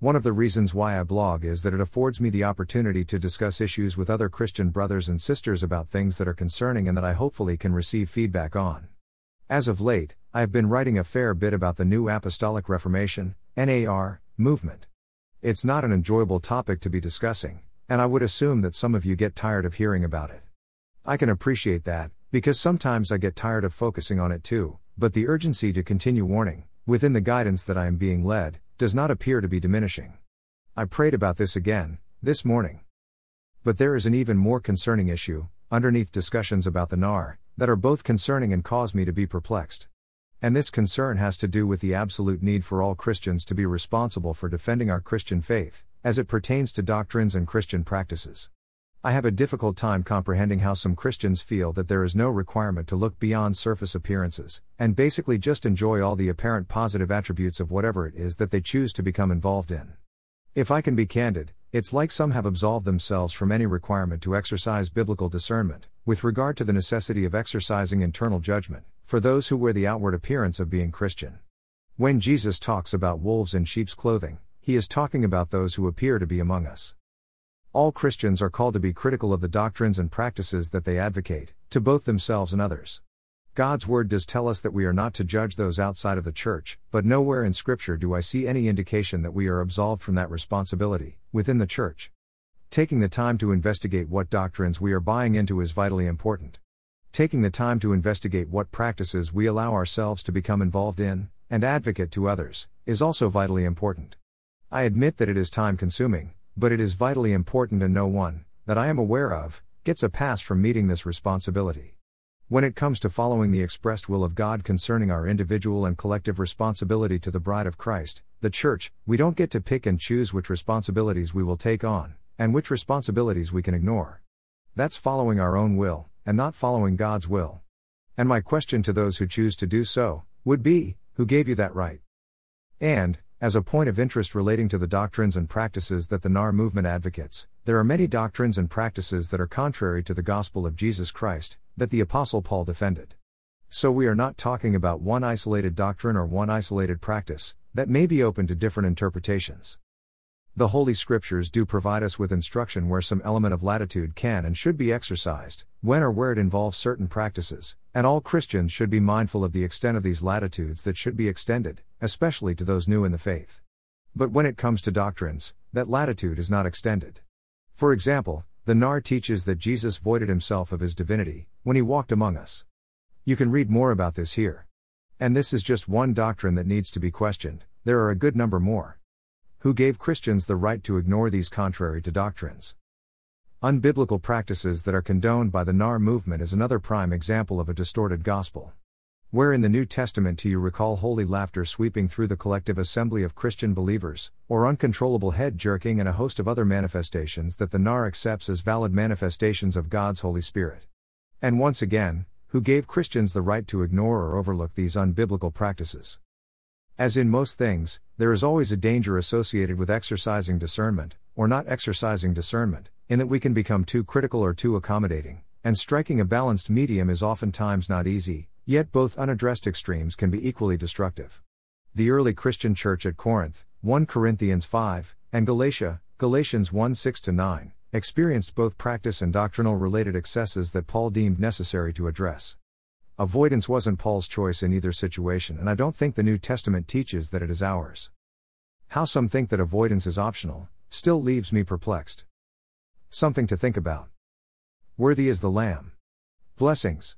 One of the reasons why I blog is that it affords me the opportunity to discuss issues with other Christian brothers and sisters about things that are concerning and that I hopefully can receive feedback on. As of late, I have been writing a fair bit about the New Apostolic Reformation, NAR, movement. It's not an enjoyable topic to be discussing, and I would assume that some of you get tired of hearing about it. I can appreciate that, because sometimes I get tired of focusing on it too, but the urgency to continue warning, within the guidance that I am being led, does not appear to be diminishing. I prayed about this again, this morning. But there is an even more concerning issue, underneath discussions about the NAR, that are both concerning and cause me to be perplexed. And this concern has to do with the absolute need for all Christians to be responsible for defending our Christian faith, as it pertains to doctrines and Christian practices. I have a difficult time comprehending how some Christians feel that there is no requirement to look beyond surface appearances, and basically just enjoy all the apparent positive attributes of whatever it is that they choose to become involved in. If I can be candid, it's like some have absolved themselves from any requirement to exercise biblical discernment, with regard to the necessity of exercising internal judgment, for those who wear the outward appearance of being Christian. When Jesus talks about wolves in sheep's clothing, he is talking about those who appear to be among us. All Christians are called to be critical of the doctrines and practices that they advocate, to both themselves and others. God's word does tell us that we are not to judge those outside of the church, but nowhere in Scripture do I see any indication that we are absolved from that responsibility, within the church. Taking the time to investigate what doctrines we are buying into is vitally important. Taking the time to investigate what practices we allow ourselves to become involved in, and advocate to others, is also vitally important. I admit that it is time consuming, but it is vitally important and no one, that I am aware of, gets a pass from meeting this responsibility. When it comes to following the expressed will of God concerning our individual and collective responsibility to the bride of Christ, the church, we don't get to pick and choose which responsibilities we will take on, and which responsibilities we can ignore. That's following our own will, and not following God's will. And my question to those who choose to do so, would be Who gave you that right? And, as a point of interest relating to the doctrines and practices that the NAR movement advocates, there are many doctrines and practices that are contrary to the gospel of Jesus Christ, that the Apostle Paul defended. So we are not talking about one isolated doctrine or one isolated practice, that may be open to different interpretations. The Holy Scriptures do provide us with instruction where some element of latitude can and should be exercised, when or where it involves certain practices, and all Christians should be mindful of the extent of these latitudes that should be extended, especially to those new in the faith. But when it comes to doctrines, that latitude is not extended. For example, the NAR teaches that Jesus voided himself of his divinity, when he walked among us. You can read more about this here. And this is just one doctrine that needs to be questioned, there are a good number more. Who gave Christians the right to ignore these contrary to doctrines? Unbiblical practices that are condoned by the NAR movement is another prime example of a distorted gospel. Where in the New Testament do you recall holy laughter sweeping through the collective assembly of Christian believers, or uncontrollable head jerking and a host of other manifestations that the NAR accepts as valid manifestations of God's Holy Spirit? And once again, who gave Christians the right to ignore or overlook these unbiblical practices? As in most things, there is always a danger associated with exercising discernment, or not exercising discernment, in that we can become too critical or too accommodating, and striking a balanced medium is oftentimes not easy, Yet both unaddressed extremes can be equally destructive. The early Christian church at Corinth, 1 Corinthians 5, and Galatia, Galatians 1 6 9, experienced both practice and doctrinal related excesses that Paul deemed necessary to address. Avoidance wasn't Paul's choice in either situation, and I don't think the New Testament teaches that it is ours. How some think that avoidance is optional still leaves me perplexed. Something to think about. Worthy is the Lamb. Blessings.